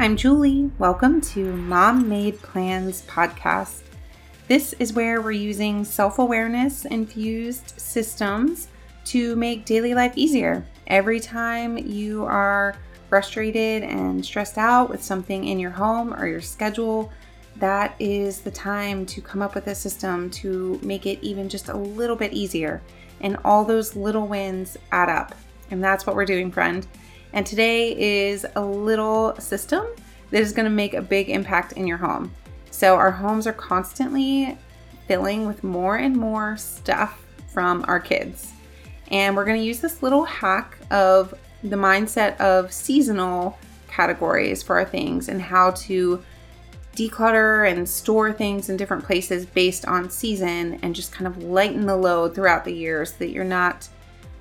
I'm Julie. Welcome to Momma Made Plans podcast. This is where we're using self awareness infused systems to make daily life easier. Every time you are frustrated and stressed out with something in your home or your schedule, that is the time to come up with a system to make it even just a little bit easier. And all those little wins add up. And that's what we're doing, friend. And today is a little system that is going to make a big impact in your home. So, our homes are constantly filling with more and more stuff from our kids. And we're going to use this little hack of the mindset of seasonal categories for our things and how to declutter and store things in different places based on season and just kind of lighten the load throughout the year so that you're not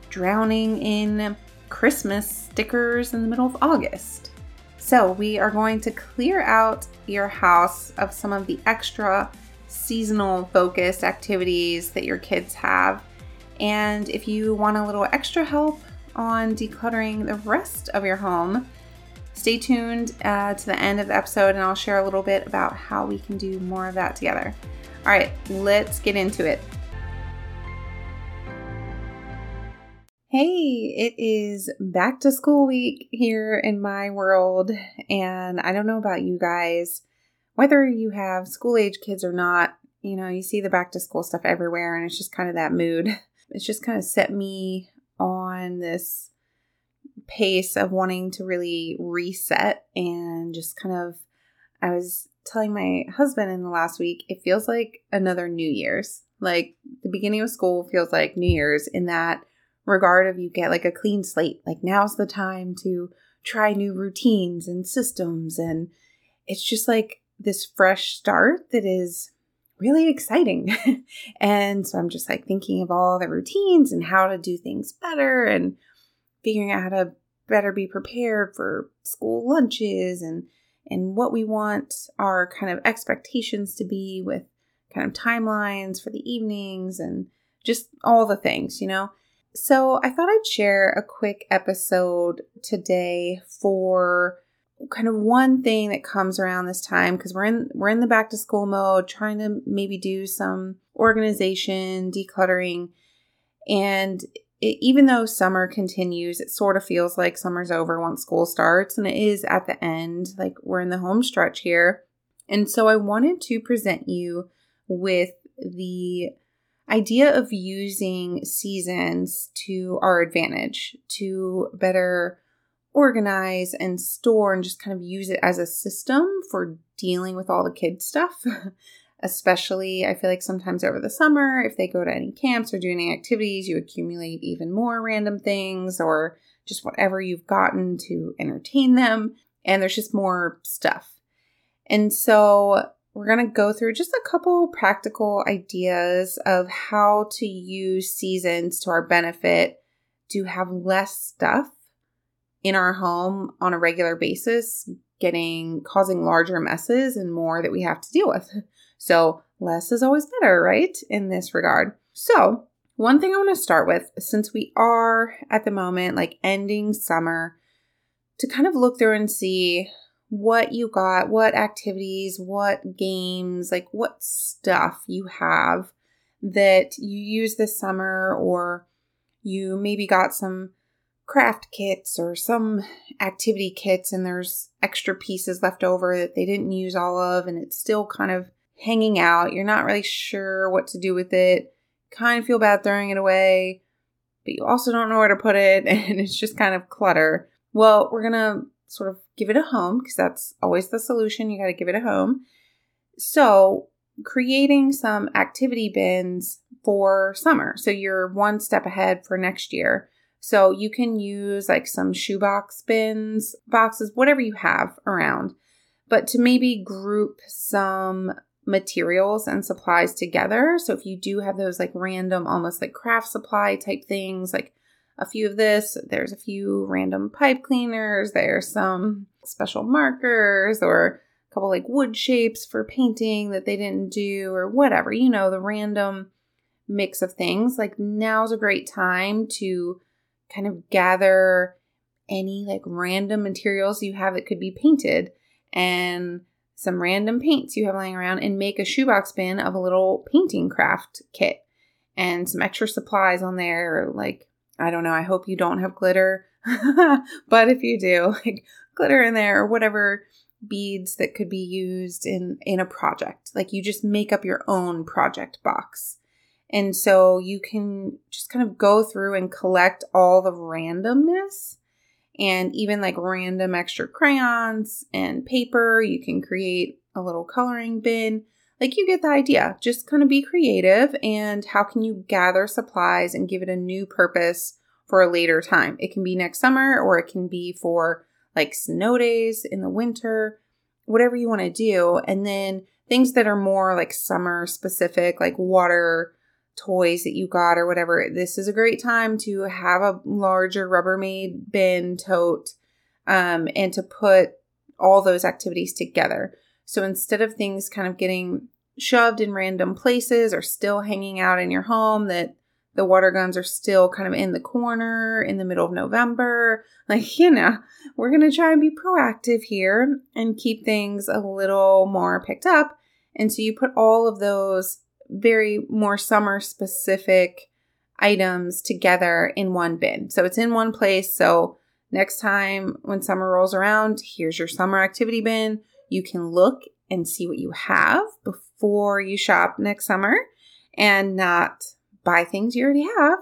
drowning in Christmas stickers in the middle of August. So, we are going to clear out your house of some of the extra seasonal focused activities that your kids have. And if you want a little extra help on decluttering the rest of your home, stay tuned uh, to the end of the episode and I'll share a little bit about how we can do more of that together. All right, let's get into it. Hey, it is back to school week here in my world, and I don't know about you guys, whether you have school age kids or not, you know, you see the back to school stuff everywhere, and it's just kind of that mood. It's just kind of set me on this pace of wanting to really reset and just kind of, I was telling my husband in the last week, it feels like another New Year's. Like the beginning of school feels like New Year's in that regard of you get like a clean slate. Like now's the time to try new routines and systems. And it's just like this fresh start that is really exciting. and so I'm just like thinking of all the routines and how to do things better and figuring out how to better be prepared for school lunches and and what we want our kind of expectations to be with kind of timelines for the evenings and just all the things, you know. So, I thought I'd share a quick episode today for kind of one thing that comes around this time because we're in we're in the back to school mode trying to maybe do some organization, decluttering and it, even though summer continues, it sort of feels like summer's over once school starts and it is at the end, like we're in the home stretch here. And so I wanted to present you with the idea of using seasons to our advantage to better organize and store and just kind of use it as a system for dealing with all the kids stuff. Especially, I feel like sometimes over the summer, if they go to any camps or do any activities, you accumulate even more random things or just whatever you've gotten to entertain them. And there's just more stuff. And so we're going to go through just a couple practical ideas of how to use seasons to our benefit to have less stuff in our home on a regular basis, getting causing larger messes and more that we have to deal with. So, less is always better, right? In this regard. So, one thing I want to start with, since we are at the moment like ending summer, to kind of look through and see what you got, what activities, what games, like what stuff you have that you use this summer, or you maybe got some craft kits or some activity kits and there's extra pieces left over that they didn't use all of and it's still kind of hanging out. You're not really sure what to do with it. Kind of feel bad throwing it away, but you also don't know where to put it and it's just kind of clutter. Well, we're to sort of give it a home because that's always the solution. You got to give it a home. So, creating some activity bins for summer. So, you're one step ahead for next year. So, you can use like some shoebox bins, boxes, whatever you have around, but to maybe group some materials and supplies together. So, if you do have those like random, almost like craft supply type things, like a few of this. There's a few random pipe cleaners. There's some special markers or a couple like wood shapes for painting that they didn't do or whatever. You know, the random mix of things. Like now's a great time to kind of gather any like random materials you have that could be painted and some random paints you have laying around and make a shoebox bin of a little painting craft kit and some extra supplies on there like I don't know, I hope you don't have glitter. but if you do, like glitter in there or whatever beads that could be used in in a project. Like you just make up your own project box. And so you can just kind of go through and collect all the randomness and even like random extra crayons and paper. You can create a little coloring bin. Like you get the idea. Just kind of be creative and how can you gather supplies and give it a new purpose for a later time? It can be next summer or it can be for like snow days in the winter, whatever you want to do. And then things that are more like summer specific, like water toys that you got or whatever. This is a great time to have a larger Rubbermaid bin tote um, and to put all those activities together. So instead of things kind of getting shoved in random places or still hanging out in your home that the water guns are still kind of in the corner in the middle of November. Like, you know, we're going to try and be proactive here and keep things a little more picked up. And so you put all of those very more summer specific items together in one bin. So it's in one place. So next time when summer rolls around, here's your summer activity bin. You can look and see what you have before you shop next summer and not buy things you already have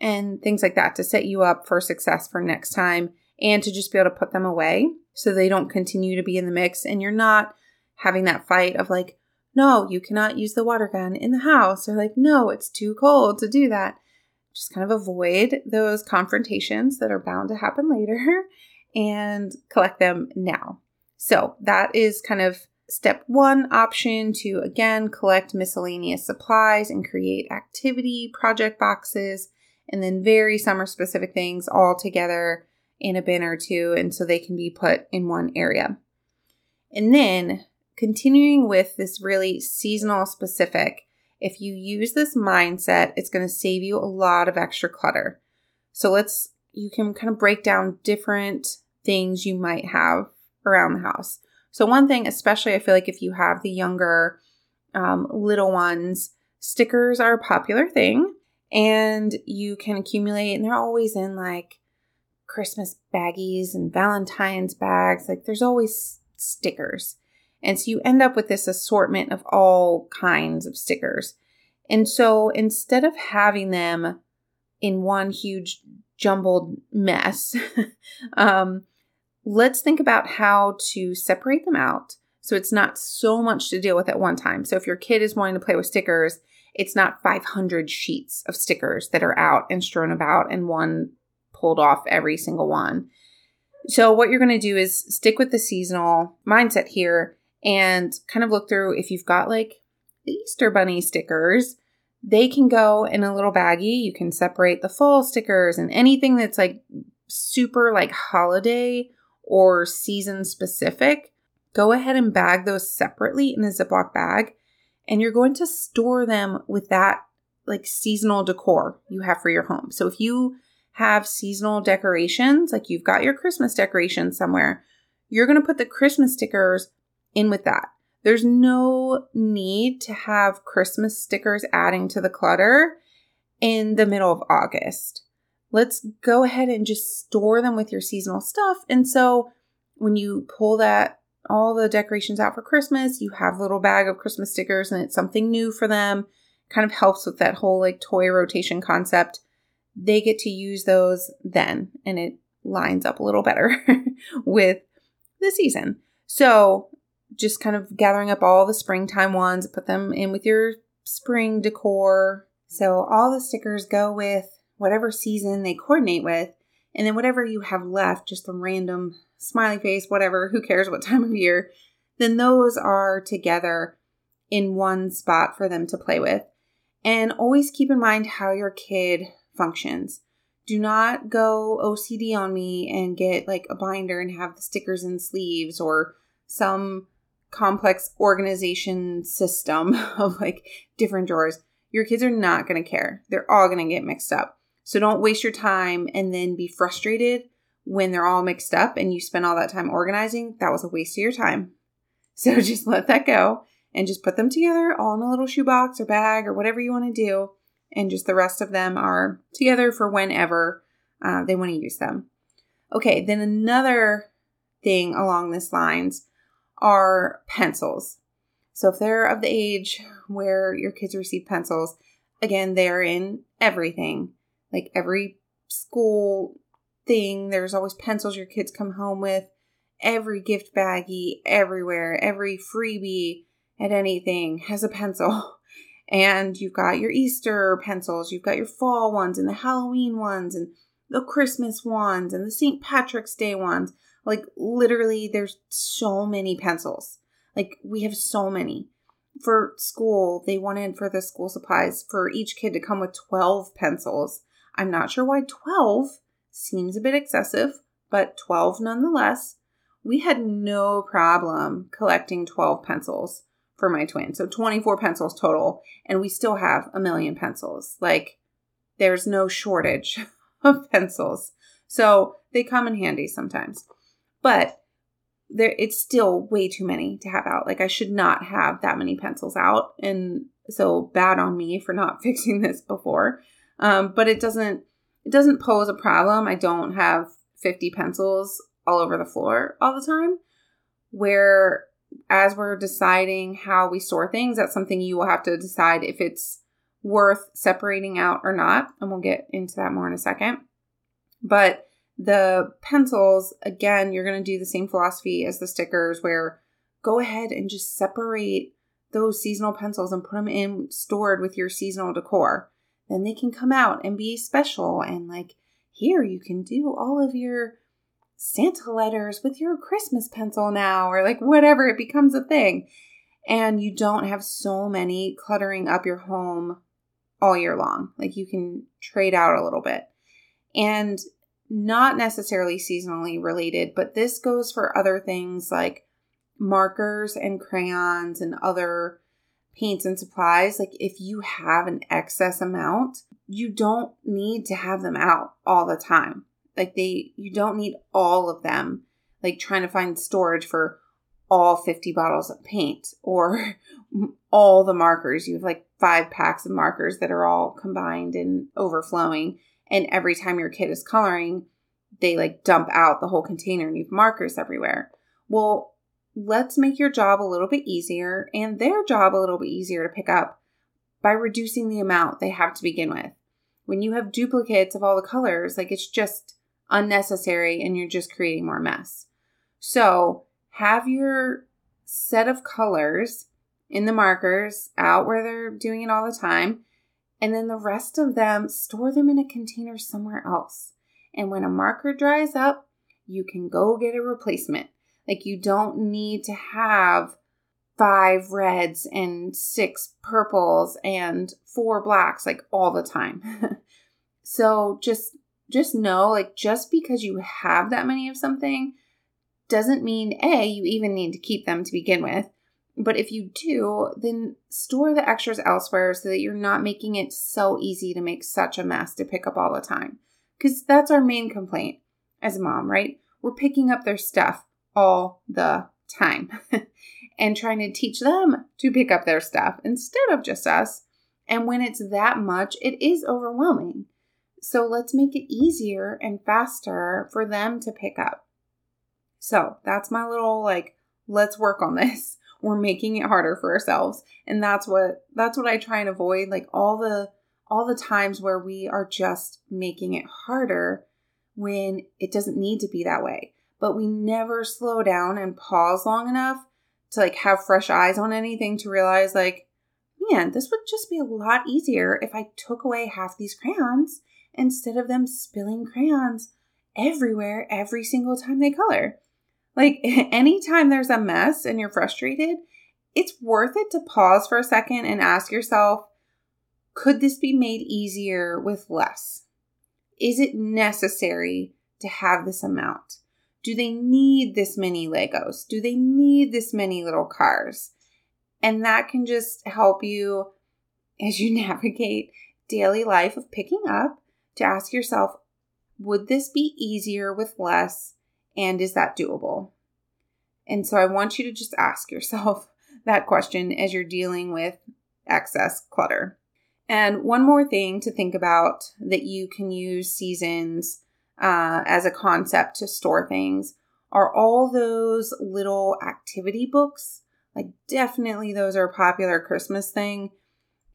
and things like that to set you up for success for next time and to just be able to put them away so they don't continue to be in the mix and you're not having that fight of like, no, you cannot use the water gun in the house or like, no, it's too cold to do that. Just kind of avoid those confrontations that are bound to happen later and collect them now. So that is kind of Step one option to again collect miscellaneous supplies and create activity project boxes, and then very summer specific things all together in a bin or two, and so they can be put in one area. And then continuing with this really seasonal specific, if you use this mindset, it's going to save you a lot of extra clutter. So let's, you can kind of break down different things you might have around the house. So, one thing, especially I feel like if you have the younger um, little ones, stickers are a popular thing and you can accumulate, and they're always in like Christmas baggies and Valentine's bags. Like, there's always stickers. And so you end up with this assortment of all kinds of stickers. And so instead of having them in one huge jumbled mess, um, let's think about how to separate them out so it's not so much to deal with at one time. So if your kid is wanting to play with stickers, it's not 500 sheets of stickers that are out and strewn about and one pulled off every single one. So what you're going to do is stick with the seasonal mindset here and kind of look through if you've got like the Easter bunny stickers, they can go in a little baggie. You can separate the fall stickers and anything that's like super like holiday or season specific, go ahead and bag those separately in a Ziploc bag. And you're going to store them with that like seasonal decor you have for your home. So if you have seasonal decorations, like you've got your Christmas decorations somewhere, you're going to put the Christmas stickers in with that. There's no need to have Christmas stickers adding to the clutter in the middle of August let's go ahead and just store them with your seasonal stuff. And so when you pull that all the decorations out for Christmas, you have a little bag of Christmas stickers and it's something new for them. Kind of helps with that whole like toy rotation concept. They get to use those then and it lines up a little better with the season. So just kind of gathering up all the springtime ones, put them in with your spring decor. So all the stickers go with whatever season they coordinate with, and then whatever you have left, just a random smiley face, whatever, who cares what time of year, then those are together in one spot for them to play with. And always keep in mind how your kid functions. Do not go OCD on me and get like a binder and have the stickers and sleeves or some complex organization system of like different drawers. Your kids are not going to care. They're all going to get mixed up. So don't waste your time and then be frustrated when they're all mixed up and you spend all that time organizing, that was a waste of your time. So just let that go and just put them together all in a little shoebox or bag or whatever you want to do. And just the rest of them are together for whenever uh, they want to use them. Okay, then another thing along this lines are pencils. So if they're of the age where your kids receive pencils, again, they're in everything. Like every school thing, there's always pencils your kids come home with. Every gift baggie, everywhere, every freebie at anything has a pencil. And you've got your Easter pencils, you've got your fall ones, and the Halloween ones, and the Christmas ones, and the St. Patrick's Day ones. Like, literally, there's so many pencils. Like we have so many. For school, they wanted for the school supplies for each kid to come with 12 pencils. I'm not sure why 12 seems a bit excessive, but 12 nonetheless. We had no problem collecting 12 pencils for my twin. So 24 pencils total, and we still have a million pencils. Like, there's no shortage of pencils. So they come in handy sometimes. But there it's still way too many to have out. Like I should not have that many pencils out and so bad on me for not fixing this before. Um, but it doesn't it doesn't pose a problem. I don't have 50 pencils all over the floor all the time. Where as we're deciding how we store things, that's something you will have to decide if it's worth separating out or not. And we'll get into that more in a second. But the pencils, again, you're going to do the same philosophy as the stickers where go ahead and just separate those seasonal pencils and put them in stored with your seasonal decor. Then they can come out and be special and like here you can do all of your Santa letters with your Christmas pencil now or like whatever it becomes a thing. And you don't have so many cluttering up your home all year long. Like you can trade out a little bit. And not necessarily seasonally related, but this goes for other things like markers and crayons and other paints and supplies. Like if you have an excess amount, you don't need to have them out all the time. Like they you don't need all of them. Like trying to find storage for all 50 bottles of paint or all the markers. You have like five packs of markers that are all combined and overflowing and every time your kid is coloring, they like dump out the whole container and you have markers everywhere. Well, let's make your job a little bit easier and their job a little bit easier to pick up by reducing the amount they have to begin with. When you have duplicates of all the colors, like it's just unnecessary and you're just creating more mess. So, have your set of colors in the markers out where they're doing it all the time and then the rest of them, store them in a container somewhere else. And when a marker dries up, you can go get a replacement. Like you don't need to have five reds and six purples and four blacks like all the time. so just just know like just because you have that many of something doesn't mean a you even need to keep them to begin with but if you do, then store the extras elsewhere so that you're not making it so easy to make such a mess to pick up all the time. Because that's our main complaint as a mom, right? We're picking up their stuff all the time and trying to teach them to pick up their stuff instead of just us. And when it's that much, it is overwhelming. So let's make it easier and faster for them to pick up. So that's my little like, let's work on this we're making it harder for ourselves and that's what that's what i try and avoid like all the all the times where we are just making it harder when it doesn't need to be that way but we never slow down and pause long enough to like have fresh eyes on anything to realize like man this would just be a lot easier if i took away half these crayons instead of them spilling crayons everywhere every single time they color like anytime there's a mess and you're frustrated, it's worth it to pause for a second and ask yourself, could this be made easier with less? Is it necessary to have this amount? Do they need this many Legos? Do they need this many little cars? And that can just help you as you navigate daily life of picking up to ask yourself, would this be easier with less? And is that doable? And so I want you to just ask yourself that question as you're dealing with excess clutter. And one more thing to think about that you can use seasons uh, as a concept to store things are all those little activity books. Like, definitely, those are a popular Christmas thing.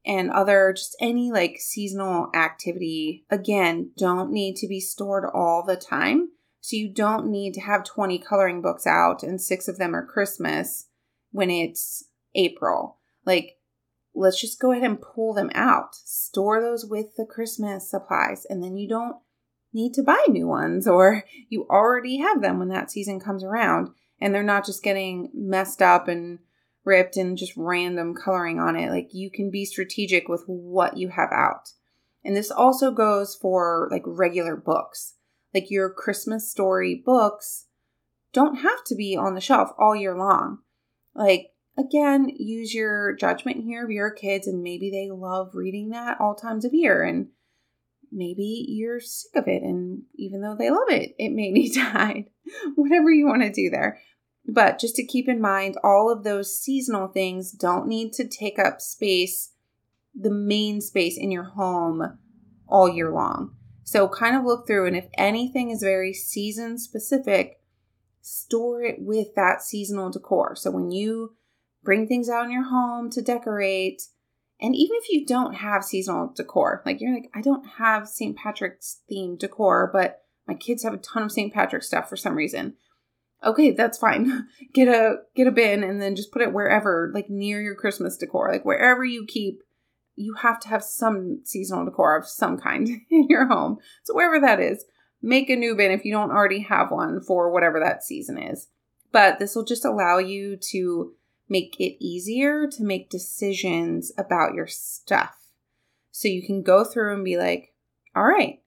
And other, just any like seasonal activity, again, don't need to be stored all the time. So, you don't need to have 20 coloring books out and six of them are Christmas when it's April. Like, let's just go ahead and pull them out, store those with the Christmas supplies, and then you don't need to buy new ones or you already have them when that season comes around and they're not just getting messed up and ripped and just random coloring on it. Like you can be strategic with what you have out. And this also goes for like regular books. Like your Christmas story books don't have to be on the shelf all year long. Like again, use your judgment here of your kids, and maybe they love reading that all times of year. And maybe you're sick of it. And even though they love it, it may need to hide. Whatever you want to do there. But just to keep in mind, all of those seasonal things don't need to take up space, the main space in your home all year long. So kind of look through, and if anything is very season specific, store it with that seasonal decor. So when you bring things out in your home to decorate. And even if you don't have seasonal decor, like you're like, I don't have St. Patrick's themed decor, but my kids have a ton of St. Patrick stuff for some reason. Okay, that's fine. Get a get a bin and then just put it wherever, like near your Christmas decor, like wherever you keep. You have to have some seasonal decor of some kind in your home. So wherever that is, make a new bin if you don't already have one for whatever that season is. But this will just allow you to make it easier to make decisions about your stuff. So you can go through and be like, all right,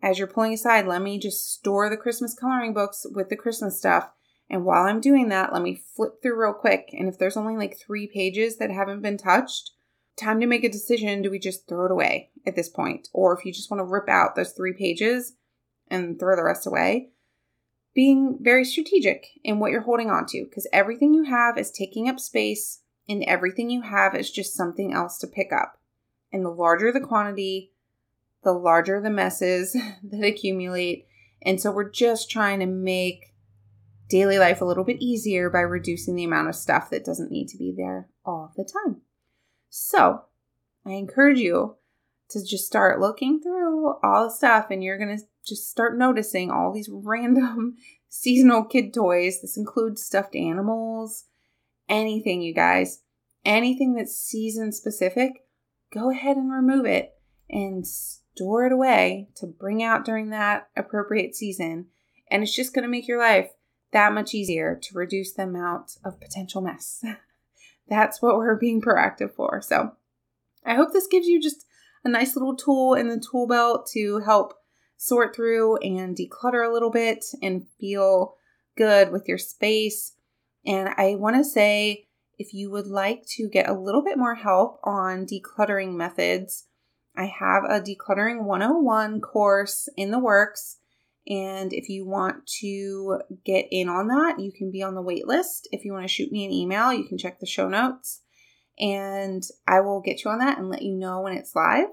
as you're pulling aside, let me just store the Christmas coloring books with the Christmas stuff. And while I'm doing that, let me flip through real quick. And if there's only like three pages that haven't been touched, time to make a decision. Do we just throw it away at this point? Or if you just want to rip out those three pages and throw the rest away, being very strategic in what you're holding on to because everything you have is taking up space and everything you have is just something else to pick up. And the larger the quantity, the larger the messes that accumulate. And so we're just trying to make daily life a little bit easier by reducing the amount of stuff that doesn't need to be there all the time. So I encourage you to just start looking through all the stuff and you're going to just start noticing all these random seasonal kid toys. This includes stuffed animals, anything, you guys. Anything that's season specific, go ahead and remove it and store it away to bring out during that appropriate season. And it's just going to make your life that much easier to reduce the amount of potential mess. That's what we're being proactive for. So I hope this gives you just a nice little tool in the tool belt to help sort through and declutter a little bit and feel good with your space. And I want to say if you would like to get a little bit more help on decluttering methods, I have a decluttering 101 course in the works. And if you want to get in on that, you can be on the wait list. If you want to shoot me an email, you can check the show notes and I will get you on that and let you know when it's live.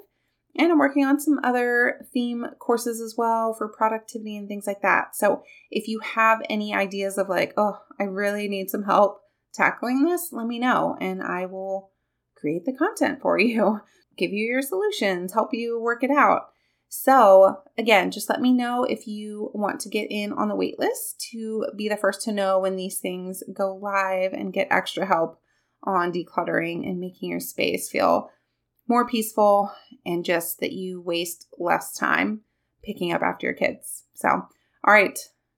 And I'm working on some other theme courses as well for productivity and things like that. So if you have any ideas of like, oh, I really need some help tackling this, let me know and I will create the content for you, give you your solutions, help you work it out. So, again, just let me know if you want to get in on the waitlist to be the first to know when these things go live and get extra help on decluttering and making your space feel more peaceful and just that you waste less time picking up after your kids. So, all right,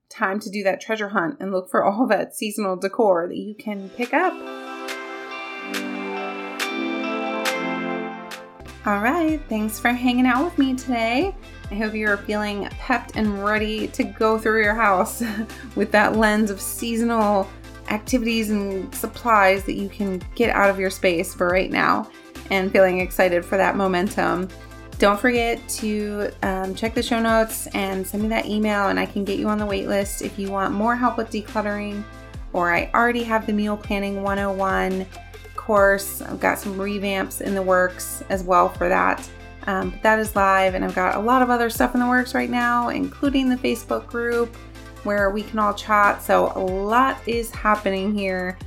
time to do that treasure hunt and look for all that seasonal decor that you can pick up. All right, thanks for hanging out with me today. I hope you're feeling pepped and ready to go through your house with that lens of seasonal activities and supplies that you can get out of your space for right now and feeling excited for that momentum Don't forget to um, check the show notes and send me that email, and I can get you on the wait list if you want more help with decluttering. Or I already have the meal planning 101 course. I've got some revamps in the works as well for that. Um, but that is live, and I've got a lot of other stuff in the works right now, including the Facebook group where we can all chat. So, a lot is happening here,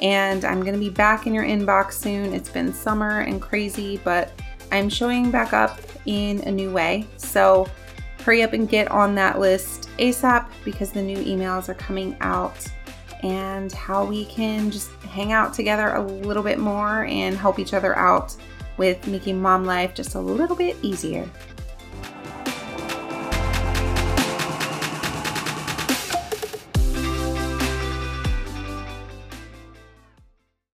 and I'm going to be back in your inbox soon. It's been summer and crazy, but I'm showing back up in a new way. So, hurry up and get on that list ASAP because the new emails are coming out and how we can just hang out together a little bit more and help each other out with making mom life just a little bit easier.